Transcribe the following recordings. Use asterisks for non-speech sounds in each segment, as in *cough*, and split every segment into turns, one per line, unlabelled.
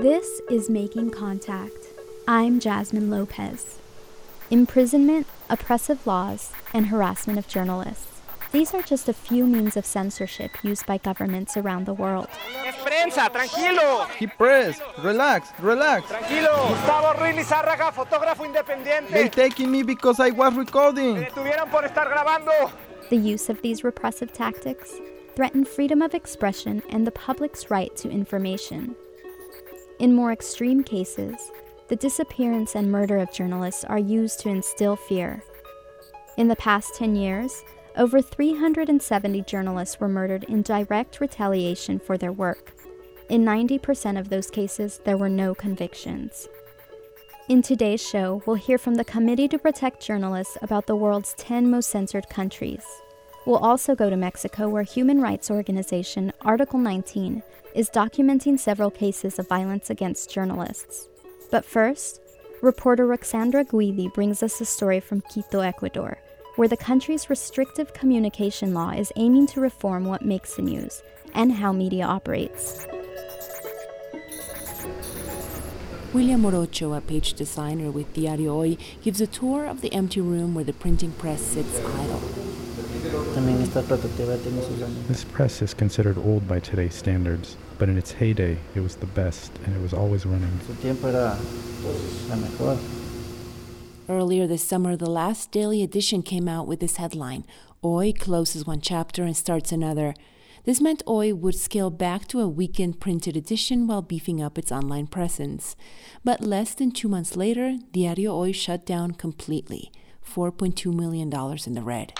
This is Making Contact. I'm Jasmine Lopez. Imprisonment, oppressive laws, and harassment of journalists. These are just a few means of censorship used by governments around the world.
prensa, tranquilo.
Keep press. Relax, relax.
Tranquilo. Gustavo Ruiz Lizárraga, fotógrafo independiente.
They taking me because I was recording.
Me detuvieron por estar grabando.
The use of these repressive tactics threaten freedom of expression and the public's right to information. In more extreme cases, the disappearance and murder of journalists are used to instill fear. In the past 10 years, over 370 journalists were murdered in direct retaliation for their work. In 90% of those cases, there were no convictions. In today's show, we'll hear from the Committee to Protect Journalists about the world's 10 most censored countries. We'll also go to Mexico, where human rights organization Article 19 is documenting several cases of violence against journalists. But first, reporter Ruxandra Guidi brings us a story from Quito, Ecuador, where the country's restrictive communication law is aiming to reform what makes the news and how media operates.
William Morocho, a page designer with Diario Hoy, gives a tour of the empty room where the printing press sits idle.
This press is considered old by today's standards, but in its heyday, it was the best and it was always running.
Earlier this summer, the last daily edition came out with this headline Hoy closes one chapter and starts another. This meant Hoy would scale back to a weekend printed edition while beefing up its online presence. But less than two months later, Diario Hoy shut down completely. $4.2 million in the red.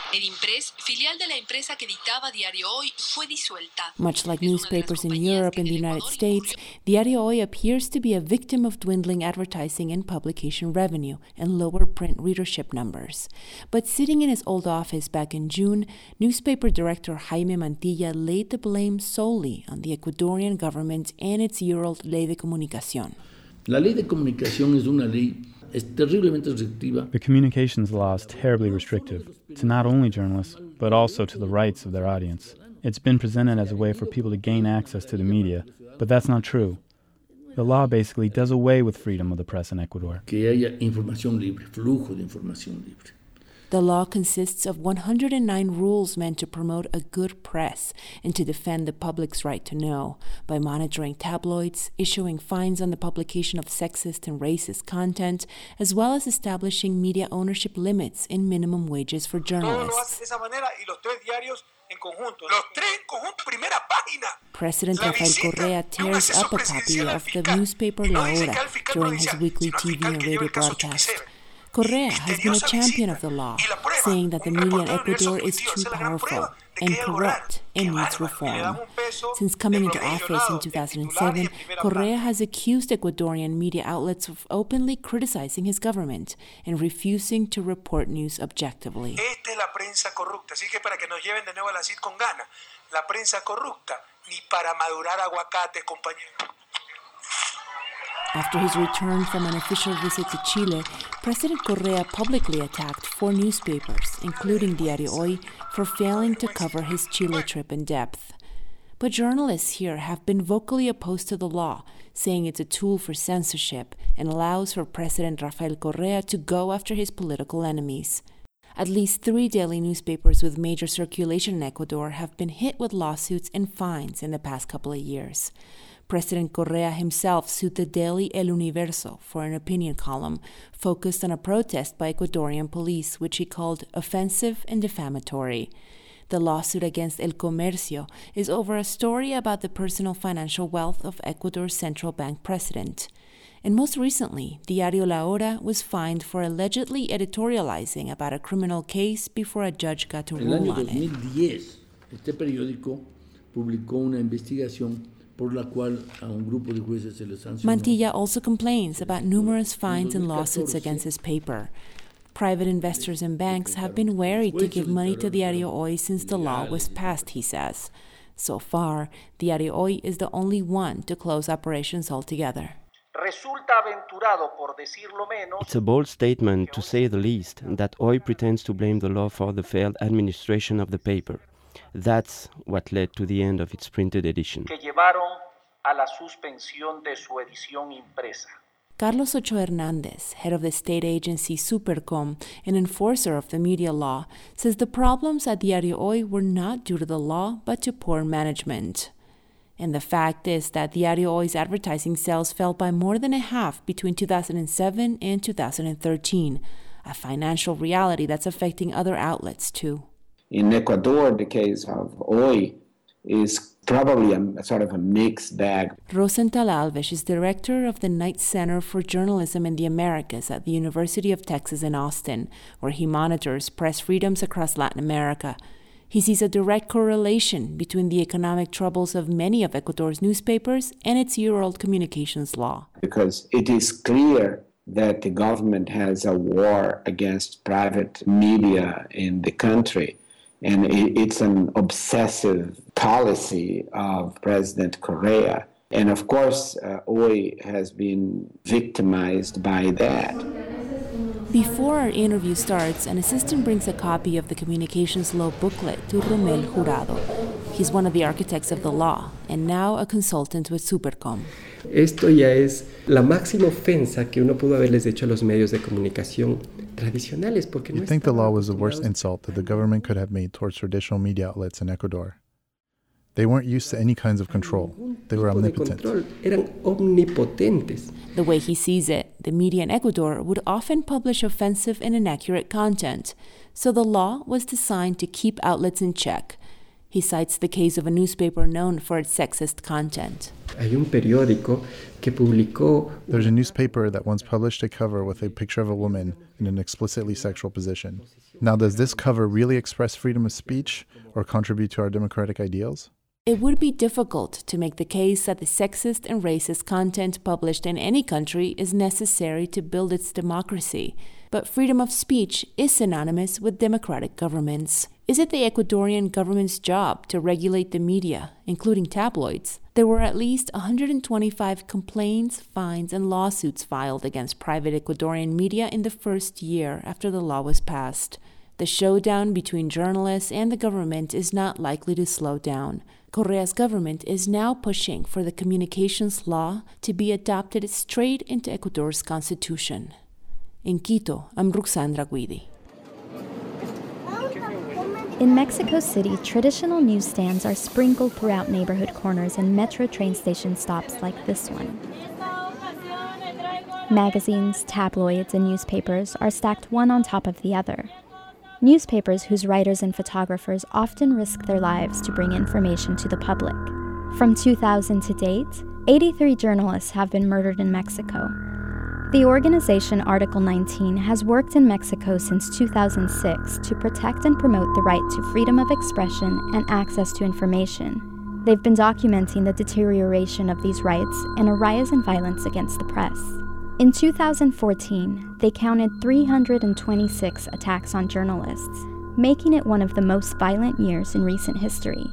Much like newspapers in Europe and the United States, Diario Hoy appears to be a victim of dwindling advertising and publication revenue and lower print readership numbers. But sitting in his old office back in June, newspaper director Jaime Mantilla laid the blame solely on the Ecuadorian government and its year old Ley de Comunicación.
La ley de comunicación es una ley
the communications law is terribly restrictive to not only journalists, but also to the rights of their audience. It's been presented as a way for people to gain access to the media, but that's not true. The law basically does away with freedom of the press in Ecuador.
Que haya información libre, flujo de información libre.
The law consists of 109 rules meant to promote a good press and to defend the public's right to know. By monitoring tabloids, issuing fines on the publication of sexist and racist content, as well as establishing media ownership limits and minimum wages for journalists. President Rafael Correa tears up a copy of the newspaper La Hora during his weekly TV and radio broadcast. Correa has been a champion of the law, saying that the media in Ecuador is too powerful and corrupt and needs reform. Since coming into office in 2007, Correa has accused Ecuadorian media outlets of openly criticizing his government and refusing to report news objectively.
La prensa corrupta, ni para madurar aguacate, compañero.
After his return from an official visit to Chile, President Correa publicly attacked four newspapers, including Diario Hoy, for failing to cover his Chile trip in depth. But journalists here have been vocally opposed to the law, saying it's a tool for censorship and allows for President Rafael Correa to go after his political enemies. At least three daily newspapers with major circulation in Ecuador have been hit with lawsuits and fines in the past couple of years. President Correa himself sued the daily El Universo for an opinion column focused on a protest by Ecuadorian police, which he called offensive and defamatory. The lawsuit against El Comercio is over a story about the personal financial wealth of Ecuador's central bank president. And most recently, Diario La Hora was fined for allegedly editorializing about a criminal case before a judge got to rule on it.
Este periódico publicó una investigación
Mantilla also complains about numerous fines and lawsuits against his paper. Private investors and banks have been wary to give money to Diario Hoy since the law was passed, he says. So far, Diario Hoy is the only one to close operations altogether.
It's a bold statement, to say the least, that Hoy pretends to blame the law for the failed administration of the paper. That's what led to the end of its printed edition.
a la suspensión de su edición impresa.
Carlos Ochoa Hernandez, head of the state agency Supercom and enforcer of the media law, says the problems at Diario Hoy were not due to the law but to poor management. And the fact is that Diario Hoy's advertising sales fell by more than a half between 2007 and 2013, a financial reality that's affecting other outlets too.
In Ecuador, the case of Hoy is probably a, sort of a mixed bag.
Rosenthal Alves is director of the Knight Center for Journalism in the Americas at the University of Texas in Austin, where he monitors press freedoms across Latin America. He sees a direct correlation between the economic troubles of many of Ecuador's newspapers and its year old communications law.
Because it is clear that the government has a war against private media in the country. And it's an obsessive policy of President Correa. And of course, uh, Hoy has been victimized by that.
Before our interview starts, an assistant brings a copy of the communications law booklet to Romel Jurado. He's one of the architects of the law and now a consultant with Supercom.
Esto ya es la máxima ofensa que uno pudo haberles hecho a los medios de comunicación tradicionales porque
no think the law was the worst insult that the government could have made towards traditional media outlets in Ecuador. They weren't used to any kinds of control. They were omnipotent.
Eran omnipotentes.
The way he sees it, the media in Ecuador would often publish offensive and inaccurate content, so the law was designed to keep outlets in check. He cites the case of a newspaper known for its sexist content.
Hay un periódico que publicó
There's a newspaper that once published a cover with a picture of a woman in an explicitly sexual position. Now, does this cover really express freedom of speech or contribute to our democratic ideals?
It would be difficult to make the case that the sexist and racist content published in any country is necessary to build its democracy. But freedom of speech is synonymous with democratic governments. Is it the Ecuadorian government's job to regulate the media, including tabloids? There were at least 125 complaints, fines, and lawsuits filed against private Ecuadorian media in the first year after the law was passed. The showdown between journalists and the government is not likely to slow down. Correa's government is now pushing for the communications law to be adopted straight into Ecuador's constitution. In Quito, I'm Ruxandra Guidi.
In Mexico City, traditional newsstands are sprinkled throughout neighborhood corners and metro train station stops like this one. Magazines, tabloids, and newspapers are stacked one on top of the other. Newspapers whose writers and photographers often risk their lives to bring information to the public. From 2000 to date, 83 journalists have been murdered in Mexico. The organization Article 19 has worked in Mexico since 2006 to protect and promote the right to freedom of expression and access to information. They've been documenting the deterioration of these rights and a rise in violence against the press. In 2014, they counted 326 attacks on journalists, making it one of the most violent years in recent history.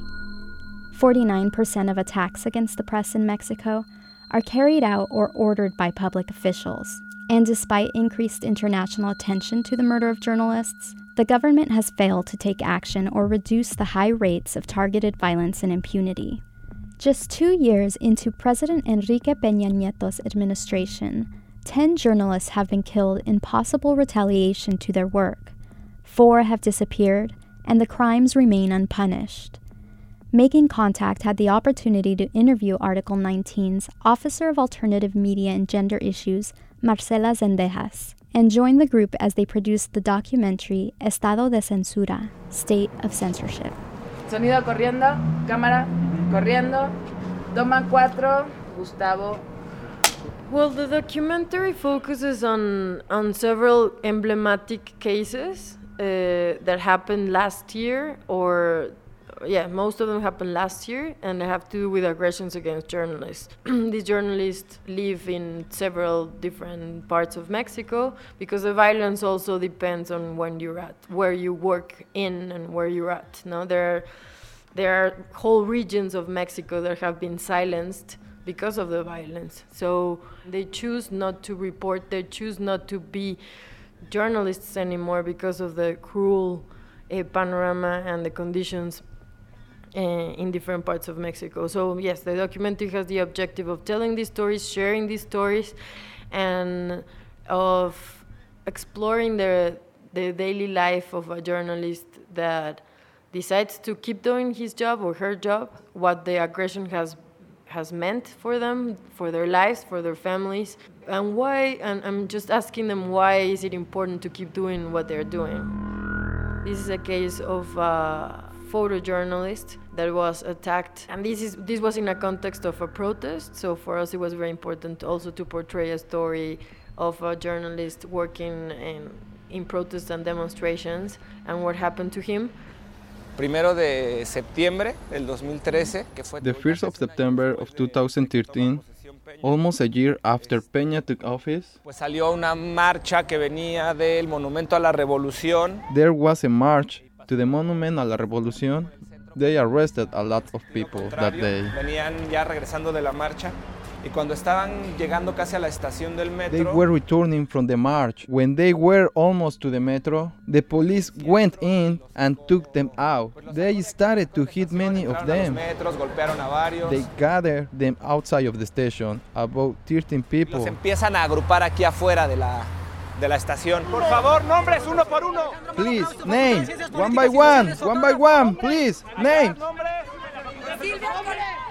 49% of attacks against the press in Mexico are carried out or ordered by public officials. And despite increased international attention to the murder of journalists, the government has failed to take action or reduce the high rates of targeted violence and impunity. Just two years into President Enrique Peña Nieto's administration, 10 journalists have been killed in possible retaliation to their work. Four have disappeared, and the crimes remain unpunished. Making Contact had the opportunity to interview Article 19's Officer of Alternative Media and Gender Issues, Marcela Zendejas, and joined the group as they produced the documentary Estado de Censura State of Censorship.
Sonido corriendo, cámara, corriendo, toma cuatro, Gustavo.
Well, the documentary focuses on on several emblematic cases uh, that happened last year, or yeah, most of them happened last year, and they have to do with aggressions against journalists. *clears throat* These journalists live in several different parts of Mexico because the violence also depends on when you're at, where you work in, and where you're at. No, there are, there are whole regions of Mexico that have been silenced because of the violence. So they choose not to report, they choose not to be journalists anymore because of the cruel uh, panorama and the conditions Uh, in different parts of Mexico. So yes, the documentary has the objective of telling these stories, sharing these stories, and of exploring the the daily life of a journalist that decides to keep doing his job or her job, what the aggression has has meant for them, for their lives, for their families, and why. And I'm just asking them why is it important to keep doing what they're doing. This is a case of a photojournalist that was attacked, and this is this was in a context of a protest. So for us, it was very important also to portray a story of a journalist working in in protests and demonstrations and what happened to him.
Primero de septiembre del 2013,
The 1st of September of 2013, almost a year after Peña took office,
pues salió una marcha que venía del Monumento a la Revolución.
there was a march to the Monument a la Revolución. They arrested a lot of people that day.
Venían ya regresando de la marcha y cuando estaban llegando casi a la estación del
They were returning from the march. When they were almost to the metro, the police went in and took them out. They started to hit many of them. They gathered them outside of the station, about 13
Los
people.
empiezan a agrupar aquí afuera de la, de la estación.
Por favor, nombres uno por uno.
Please, name, one by one, one by one, please, name.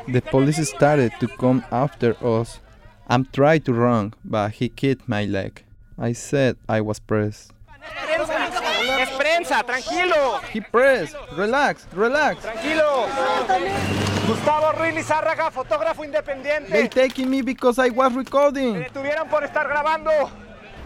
The police started to come after us. I'm trying to run, but he kicked my leg. I said I was pressed.
Es prensa, tranquilo.
He pressed. Relax, relax.
Tranquilo. Gustavo Ruiz Lizárraga, fotógrafo
They
independiente.
taking me because I was
Me
recording.
detuvieron por estar grabando.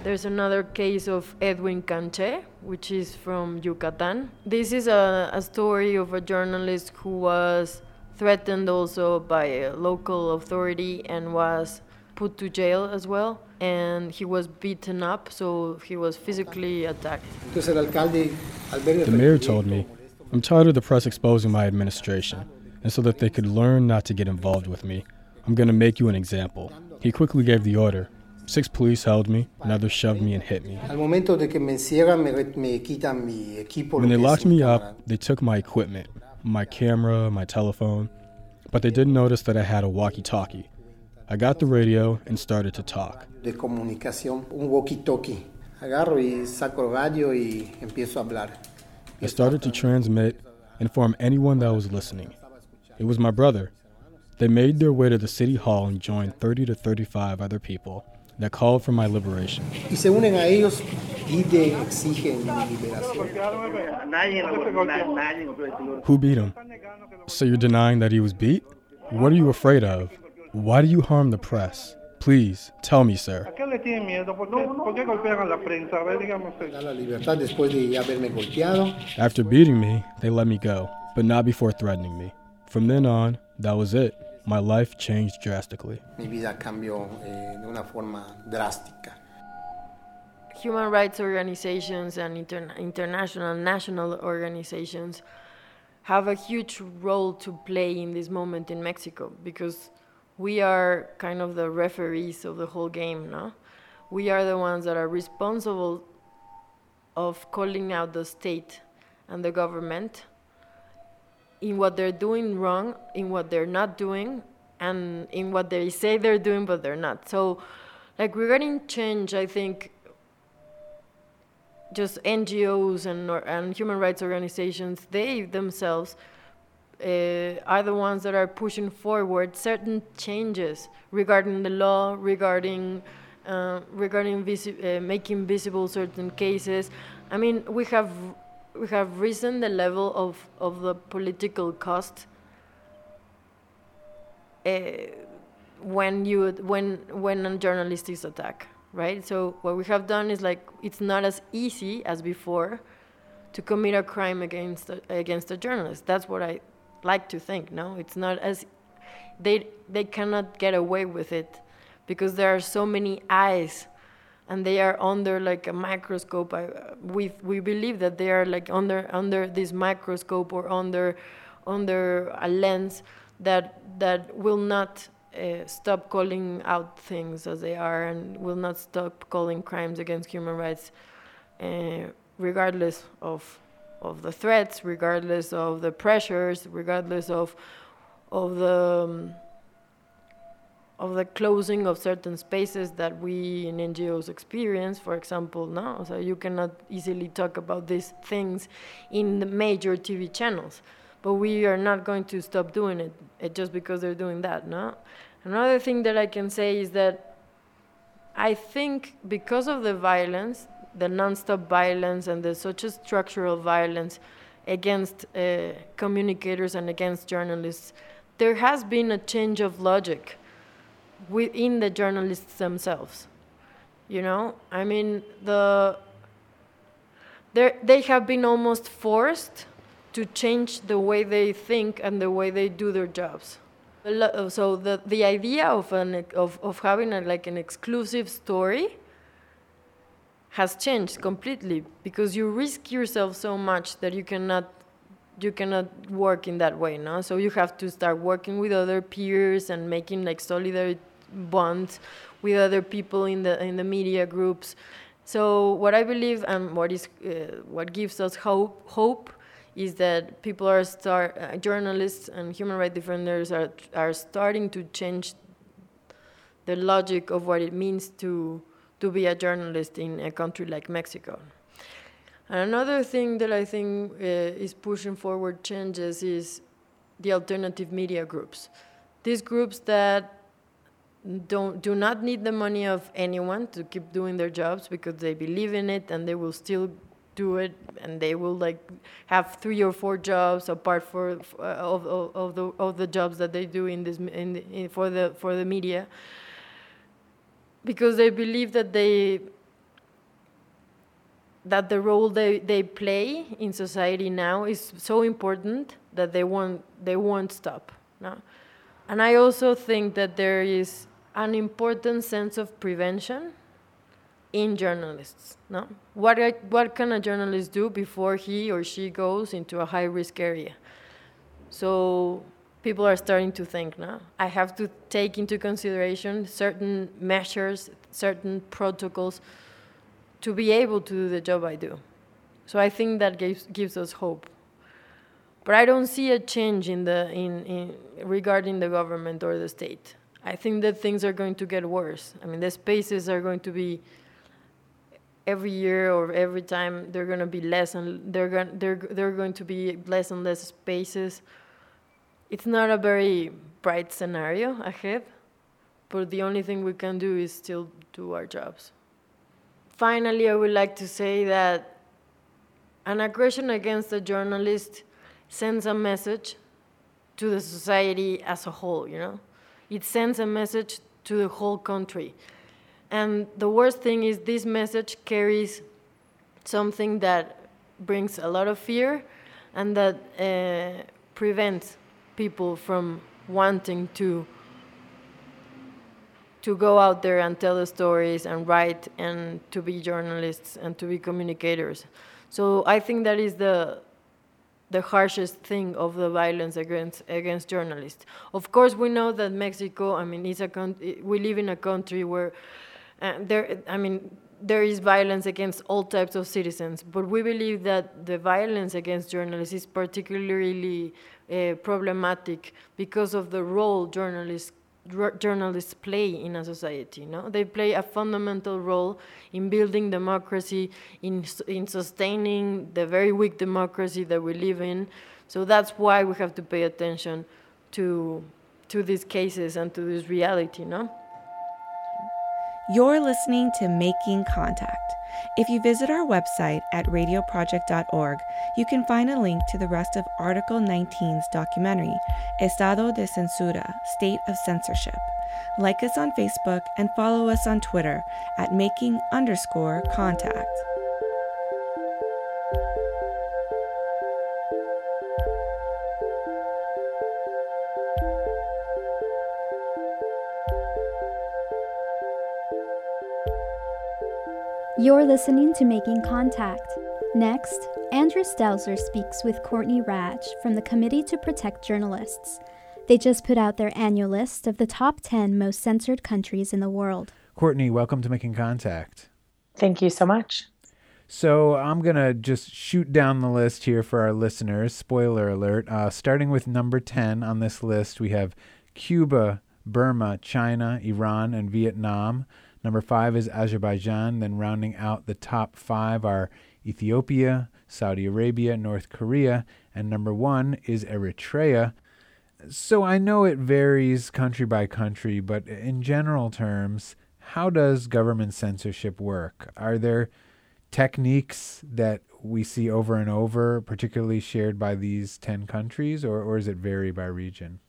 There's another case of Edwin Canche, which is from Yucatan. This is a, a story of a journalist who was threatened also by a local authority and was put to jail as well. And he was beaten up, so he was physically attacked.
The mayor told me, I'm tired of the press exposing my administration, and so that they could learn not to get involved with me, I'm going to make you an example. He quickly gave the order. Six police held me, another shoved me and hit me.
Al momento de que me encierran, me, re- me quitan mi equipo.
When they locked me up, they took my equipment, my camera, my telephone, but they didn't notice that I had a walkie talkie. I got the radio and started to talk.
de comunicación, un walkie-talkie. Agarro y saco el radio y empiezo a hablar.
I started to transmit, inform anyone that was listening. It was my brother. They made their way to the city hall and joined 30 to 35 other people that called for my liberation.
Y se unen a ellos, piden, exigen mi liberación.
Who beat him? So you're denying that he was beat? What are you afraid of? Why do you harm the press? Please, tell me, sir.
qué le tienen miedo? ¿Por qué, por qué golpean a la prensa? A ver, dígame usted.
Da la libertad después de haberme golpeado.
After beating me, they let me go, but not before threatening me. From then on, that was it. My life changed drastically.
Mi vida cambió eh, de una forma drástica.
human rights organizations and inter- international national organizations have a huge role to play in this moment in Mexico because we are kind of the referees of the whole game, no? We are the ones that are responsible of calling out the state and the government in what they're doing wrong, in what they're not doing, and in what they say they're doing but they're not. So, like regarding change, I think just NGOs and, or, and human rights organizations, they themselves uh, are the ones that are pushing forward certain changes regarding the law, regarding uh, regarding visi- uh, making visible certain cases. I mean, we have have risen the level of, of the political cost uh, when you when when a journalist is attacked right? So what we have done is like it's not as easy as before to commit a crime against a, against a journalist. That's what I like to think. No, it's not as they they cannot get away with it because there are so many eyes and they are under like a microscope. I, we we believe that they are like under under this microscope or under under a lens that that will not uh, stop calling out things as they are and will not stop calling crimes against human rights, uh, regardless of of the threats, regardless of the pressures, regardless of of the um, of the closing of certain spaces that we in NGOs experience, for example, now. So you cannot easily talk about these things in the major TV channels. But we are not going to stop doing it, it just because they're doing that, no? Another thing that I can say is that I think because of the violence, the nonstop violence and the such a structural violence against uh, communicators and against journalists, there has been a change of logic within the journalists themselves. You know, I mean, the they have been almost forced to change the way they think and the way they do their jobs. Uh, so the the idea of an of, of having a, like an exclusive story has changed completely because you risk yourself so much that you cannot you cannot work in that way no so you have to start working with other peers and making like solidarity bonds with other people in the in the media groups. So what I believe and what is uh, what gives us hope hope is that people are start uh, journalists and human rights defenders are are starting to change the logic of what it means to to be a journalist in a country like Mexico. And another thing that I think uh, is pushing forward changes is the alternative media groups. These groups that don't do not need the money of anyone to keep doing their jobs because they believe in it and they will still do it and they will like have three or four jobs apart for uh, of, of, of the of the jobs that they do in this in, in for the for the media. Because they believe that they that the role they, they play in society now is so important that they won't they won't stop no? And I also think that there is an important sense of prevention in journalists. No, what what can a journalist do before he or she goes into a high risk area? So people are starting to think now. I have to take into consideration certain measures, certain protocols to be able to do the job I do. So I think that gives gives us hope. But I don't see a change in the in, in regarding the government or the state. I think that things are going to get worse. I mean, the spaces are going to be every year or every time they're going to be less and they're going they're they're going to be less and less spaces. It's not a very bright scenario ahead, but the only thing we can do is still do our jobs. Finally, I would like to say that an aggression against a journalist sends a message to the society as a whole, you know? It sends a message to the whole country. And the worst thing is this message carries something that brings a lot of fear and that uh, prevents people from wanting to to go out there and tell the stories and write and to be journalists and to be communicators. So I think that is the the harshest thing of the violence against against journalists. Of course, we know that Mexico. I mean, it's a we live in a country where uh, there. I mean, there is violence against all types of citizens, but we believe that the violence against journalists is particularly uh, problematic because of the role journalists journalists play in a society. No, they play a fundamental role in building democracy, in in sustaining the very weak democracy that we live in. So that's why we have to pay attention to to these cases and to this reality. No.
You're listening to Making Contact. If you visit our website at radioproject.org, you can find a link to the rest of Article 19's documentary, Estado de Censura State of Censorship. Like us on Facebook and follow us on Twitter at making underscore contact.
You're listening to Making Contact. Next, Andrew Stelzer speaks with Courtney Radsch from the Committee to Protect Journalists. They just put out their annual list of the top 10 most censored countries in the world.
Courtney, welcome to Making Contact.
Thank you so much.
So I'm going to just shoot down the list here for our listeners. Spoiler alert. Uh, starting with number 10 on this list, we have Cuba, Burma, China, Iran, and Vietnam. Number five is Azerbaijan. Then rounding out the top five are Ethiopia, Saudi Arabia, North Korea, and number one is Eritrea. So I know it varies country by country, but in general terms, how does government censorship work? Are there techniques that we see over and over, particularly shared by these 10 countries, or, or does it vary by region?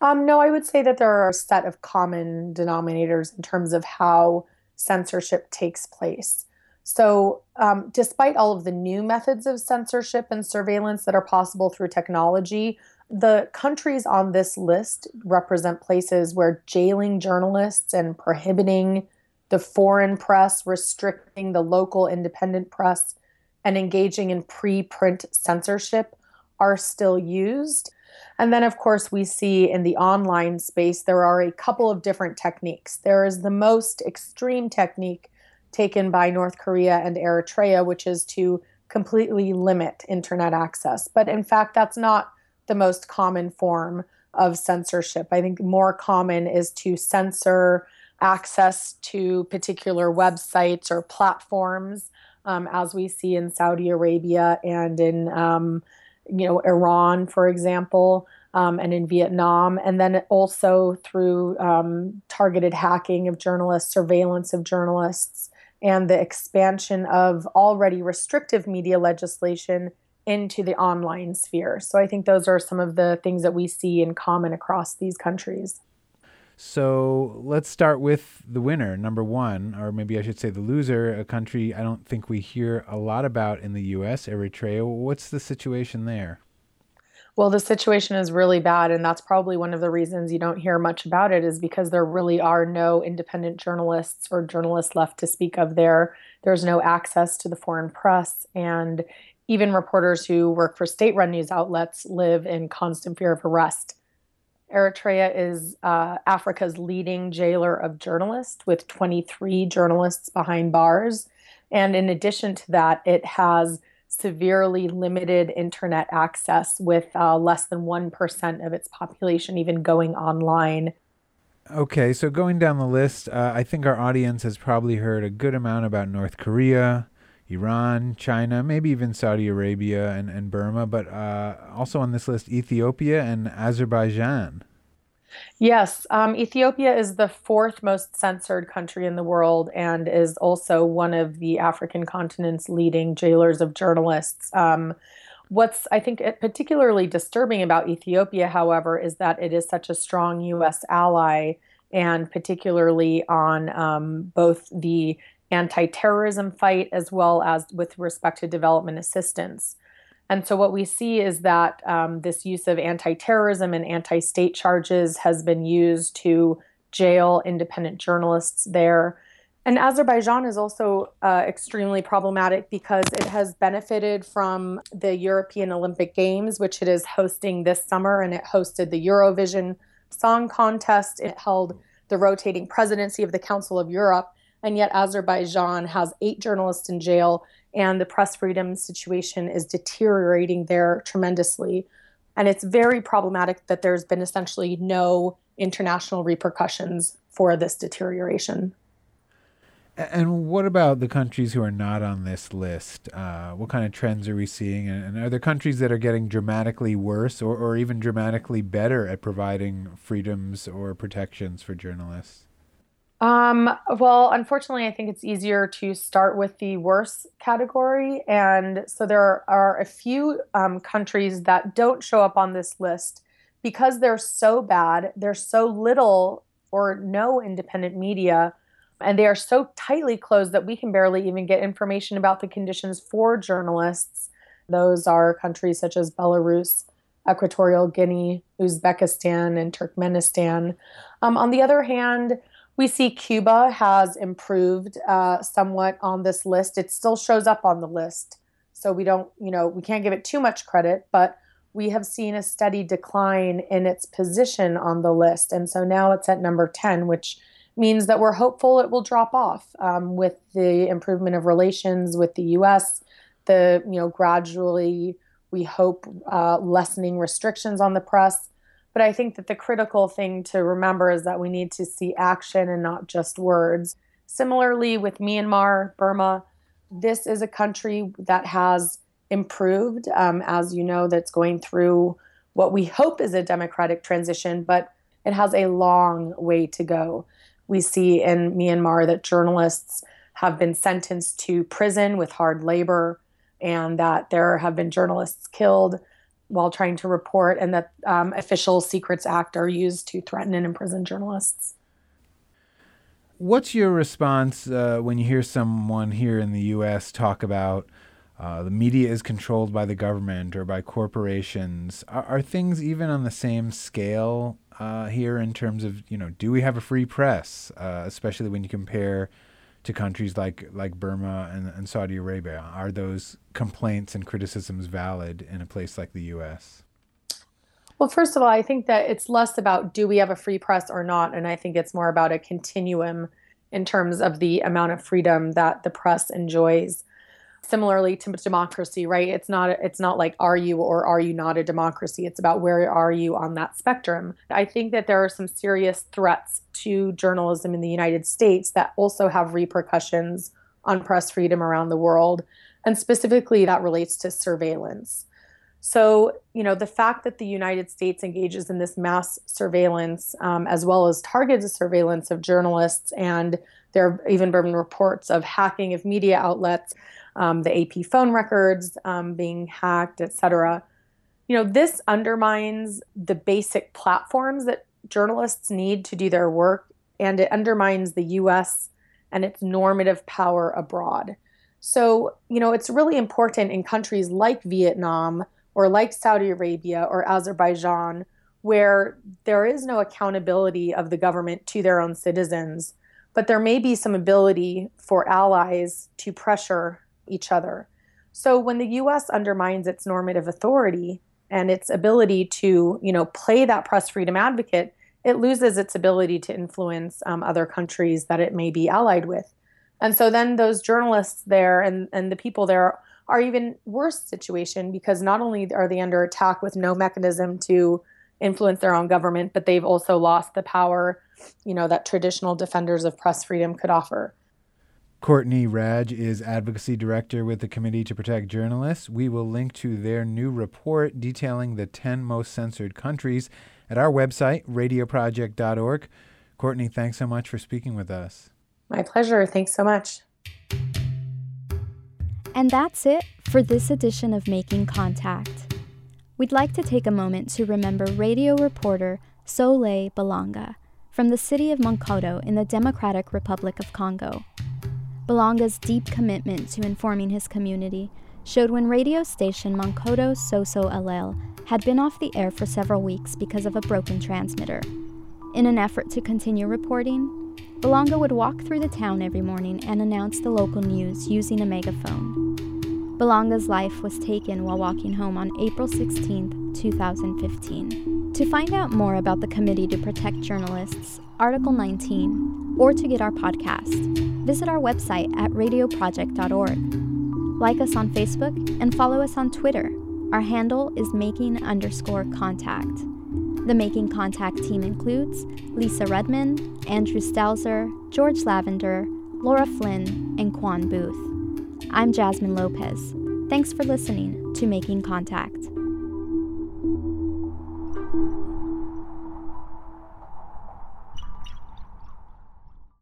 Um, no, I would say that there are a set of common denominators in terms of how censorship takes place. So, um, despite all of the new methods of censorship and surveillance that are possible through technology, the countries on this list represent places where jailing journalists and prohibiting the foreign press, restricting the local independent press, and engaging in pre-print censorship are still used. And then, of course, we see in the online space, there are a couple of different techniques. There is the most extreme technique taken by North Korea and Eritrea, which is to completely limit internet access. But in fact, that's not the most common form of censorship. I think more common is to censor access to particular websites or platforms, um, as we see in Saudi Arabia and in um, you know Iran, for example, um, and in Vietnam, and then also through um, targeted hacking of journalists, surveillance of journalists, and the expansion of already restrictive media legislation into the online sphere. So I think those are some of the things that we see in common across these countries.
So let's start with the winner, number one, or maybe I should say the loser, a country I don't think we hear a lot about in the U.S., Eritrea. What's the situation there?
Well, the situation is really bad, and that's probably one of the reasons you don't hear much about it, is because there really are no independent journalists or journalists left to speak of there. There's no access to the foreign press, and even reporters who work for state run news outlets live in constant fear of arrest. Eritrea is uh, Africa's leading jailer of journalists, with 23 journalists behind bars. And in addition to that, it has severely limited internet access, with uh, less than 1% of its population even going online.
Okay, so going down the list, uh, I think our audience has probably heard a good amount about North Korea, Iran, China, maybe even Saudi Arabia and, and Burma, but uh, also on this list, Ethiopia and Azerbaijan.
Yes, um, Ethiopia is the fourth most censored country in the world and is also one of the African continent's leading jailers of journalists. Um, what's, I think, particularly disturbing about Ethiopia, however, is that it is such a strong U.S. ally, and particularly on um, both the anti terrorism fight as well as with respect to development assistance. And so, what we see is that um, this use of anti terrorism and anti state charges has been used to jail independent journalists there. And Azerbaijan is also uh, extremely problematic because it has benefited from the European Olympic Games, which it is hosting this summer, and it hosted the Eurovision Song Contest. It held the rotating presidency of the Council of Europe and yet Azerbaijan has eight journalists in jail, and the press freedom situation is deteriorating there tremendously. And it's very problematic that there's been essentially no international repercussions for this deterioration.
And what about the countries who are not on this list? Uh, what kind of trends are we seeing? And are there countries that are getting dramatically worse or, or even dramatically better at providing freedoms or protections for journalists?
Um, well, unfortunately, I think it's easier to start with the worst category. And so there are a few um, countries that don't show up on this list because they're so bad, there's so little or no independent media, and they are so tightly closed that we can barely even get information about the conditions for journalists. Those are countries such as Belarus, Equatorial Guinea, Uzbekistan, and Turkmenistan. Um, on the other hand, we see Cuba has improved uh, somewhat on this list. It still shows up on the list. So we don't, you know, we can't give it too much credit, but we have seen a steady decline in its position on the list. And so now it's at number 10, which means that we're hopeful it will drop off um, with the improvement of relations with the U.S. The you know gradually we hope uh, lessening restrictions on the press. But I think that the critical thing to remember is that we need to see action and not just words. Similarly, with Myanmar, Burma, this is a country that has improved. Um, as you know, that's going through what we hope is a democratic transition, but it has a long way to go. We see in Myanmar that journalists have been sentenced to prison with hard labor, and that there have been journalists killed while trying to report, and that um, official secrets act are used to threaten and imprison journalists.
What's your response uh, when you hear someone here in the U.S. talk about uh, the media is controlled by the government or by corporations? Are, are things even on the same scale uh, here in terms of you know do we have a free press, uh, especially when you compare to countries like like Burma and, and Saudi Arabia? Are those complaints and criticisms valid in a place like the U.S.?
Well, first of all, I think that it's less about do we have a free press or not, and I think it's more about a continuum in terms of the amount of freedom that the press enjoys. Similarly to democracy, right? It's not it's not like are you or are you not a democracy? It's about where are you on that spectrum. I think that there are some serious threats to journalism in the United States that also have repercussions on press freedom around the world, and specifically that relates to surveillance. So, you know, the fact that the United States engages in this mass surveillance, um, as well as targeted surveillance of journalists, and there have even been reports of hacking of media outlets, um, the AP phone records um, being hacked, et cetera. You know, this undermines the basic platforms that journalists need to do their work, and it undermines the U.S. and its normative power abroad. So, you know, it's really important in countries like Vietnam or like Saudi Arabia or Azerbaijan, where there is no accountability of the government to their own citizens, but there may be some ability for allies to pressure each other. So when the US undermines its normative authority and its ability to, you know, play that press freedom advocate, it loses its ability to influence um, other countries that it may be allied with. And so then those journalists there and, and the people there are even worse situation because not only are they under attack with no mechanism to influence their own government, but they've also lost the power, you know, that traditional defenders of press freedom could offer.
Courtney Radsch is advocacy director with the Committee to Protect Journalists. We will link to their new report detailing the 10 most censored countries at our website, radioproject.org. Courtney, thanks so much for speaking with us.
My pleasure. Thanks so much.
And that's it for this edition of Making Contact. We'd like to take a moment to remember radio reporter Soleil Balanga from the city of Monkoto in the Democratic Republic of Congo. Balanga's deep commitment to informing his community showed when radio station Monkoto Soso Alel had been off the air for several weeks because of a broken transmitter. In an effort to continue reporting, Balanga would walk through the town every morning and announce the local news using a megaphone. Balanga's life was taken while walking home on April 16, 2015. To find out more about the Committee to Protect Journalists, Article 19, or to get our podcast, visit our website at radioproject.org. Like us on Facebook and follow us on Twitter. Our handle is making underscore contact. The Making Contact team includes Lisa Rudman, Andrew Stelzer, George Lavender, Laura Flynn, and Quan Booth. I'm Jasmine Lopez. Thanks for listening to Making Contact.